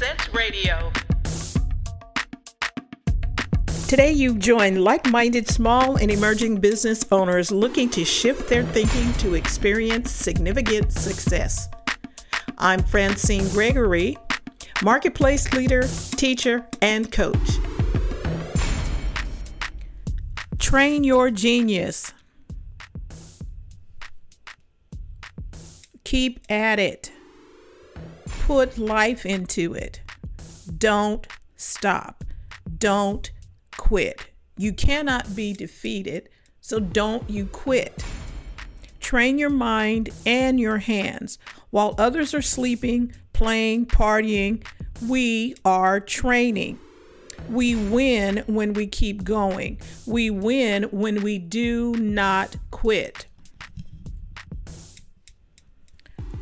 Sense Radio. Today, you've joined like minded small and emerging business owners looking to shift their thinking to experience significant success. I'm Francine Gregory, marketplace leader, teacher, and coach. Train your genius. Keep at it. Put life into it. Don't stop. Don't quit. You cannot be defeated, so don't you quit. Train your mind and your hands. While others are sleeping, playing, partying, we are training. We win when we keep going. We win when we do not quit.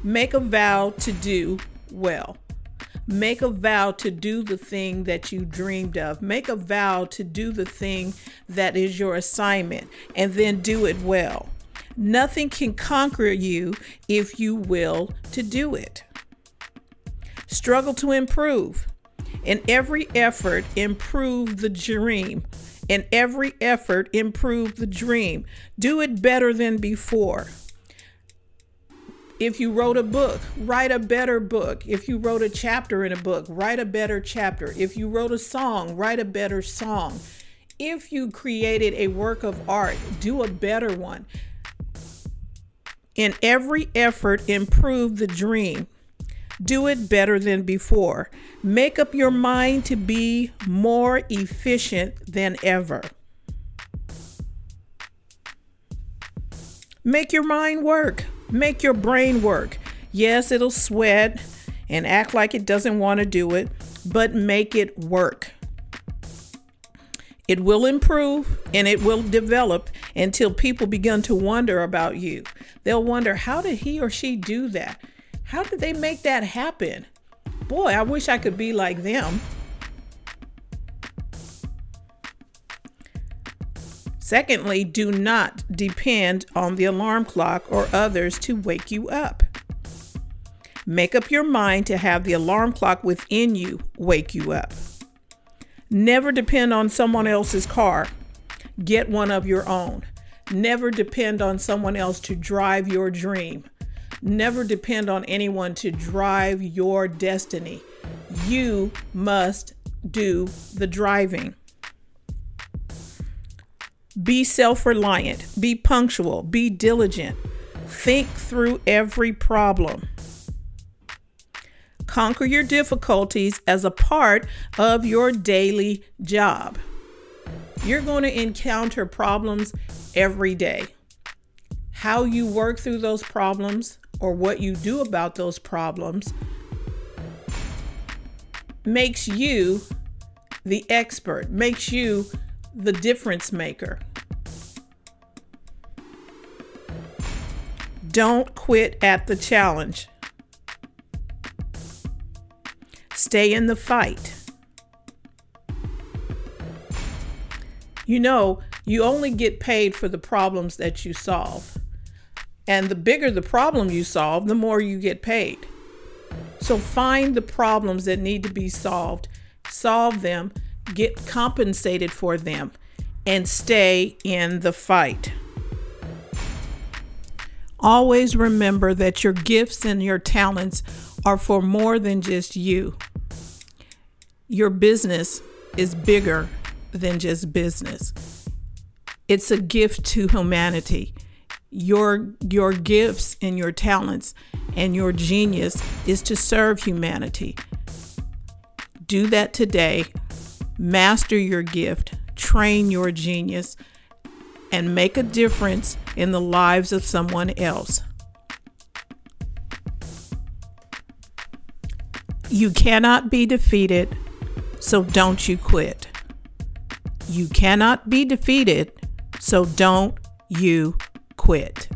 Make a vow to do well. Make a vow to do the thing that you dreamed of. Make a vow to do the thing that is your assignment and then do it well. Nothing can conquer you if you will to do it. Struggle to improve. In every effort, improve the dream. In every effort, improve the dream. Do it better than before. If you wrote a book, write a better book. If you wrote a chapter in a book, write a better chapter. If you wrote a song, write a better song. If you created a work of art, do a better one. In every effort, improve the dream. Do it better than before. Make up your mind to be more efficient than ever. Make your mind work. Make your brain work. Yes, it'll sweat and act like it doesn't want to do it, but make it work. It will improve and it will develop until people begin to wonder about you. They'll wonder, how did he or she do that? How did they make that happen? Boy, I wish I could be like them. Secondly, do not depend on the alarm clock or others to wake you up. Make up your mind to have the alarm clock within you wake you up. Never depend on someone else's car. Get one of your own. Never depend on someone else to drive your dream. Never depend on anyone to drive your destiny. You must do the driving. Be self reliant, be punctual, be diligent. Think through every problem. Conquer your difficulties as a part of your daily job. You're going to encounter problems every day. How you work through those problems or what you do about those problems makes you the expert, makes you the difference maker. Don't quit at the challenge. Stay in the fight. You know, you only get paid for the problems that you solve. And the bigger the problem you solve, the more you get paid. So find the problems that need to be solved, solve them, get compensated for them, and stay in the fight. Always remember that your gifts and your talents are for more than just you. Your business is bigger than just business. It's a gift to humanity. Your your gifts and your talents and your genius is to serve humanity. Do that today. Master your gift, train your genius, and make a difference in the lives of someone else. You cannot be defeated, so don't you quit. You cannot be defeated, so don't you quit.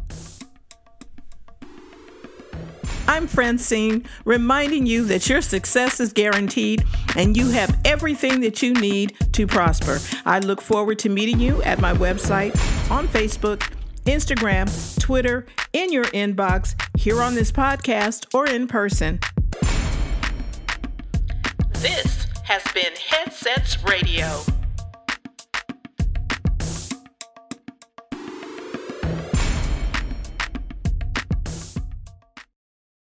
I'm Francine, reminding you that your success is guaranteed and you have everything that you need to prosper. I look forward to meeting you at my website, on Facebook, Instagram, Twitter, in your inbox, here on this podcast, or in person. This has been Headsets Radio.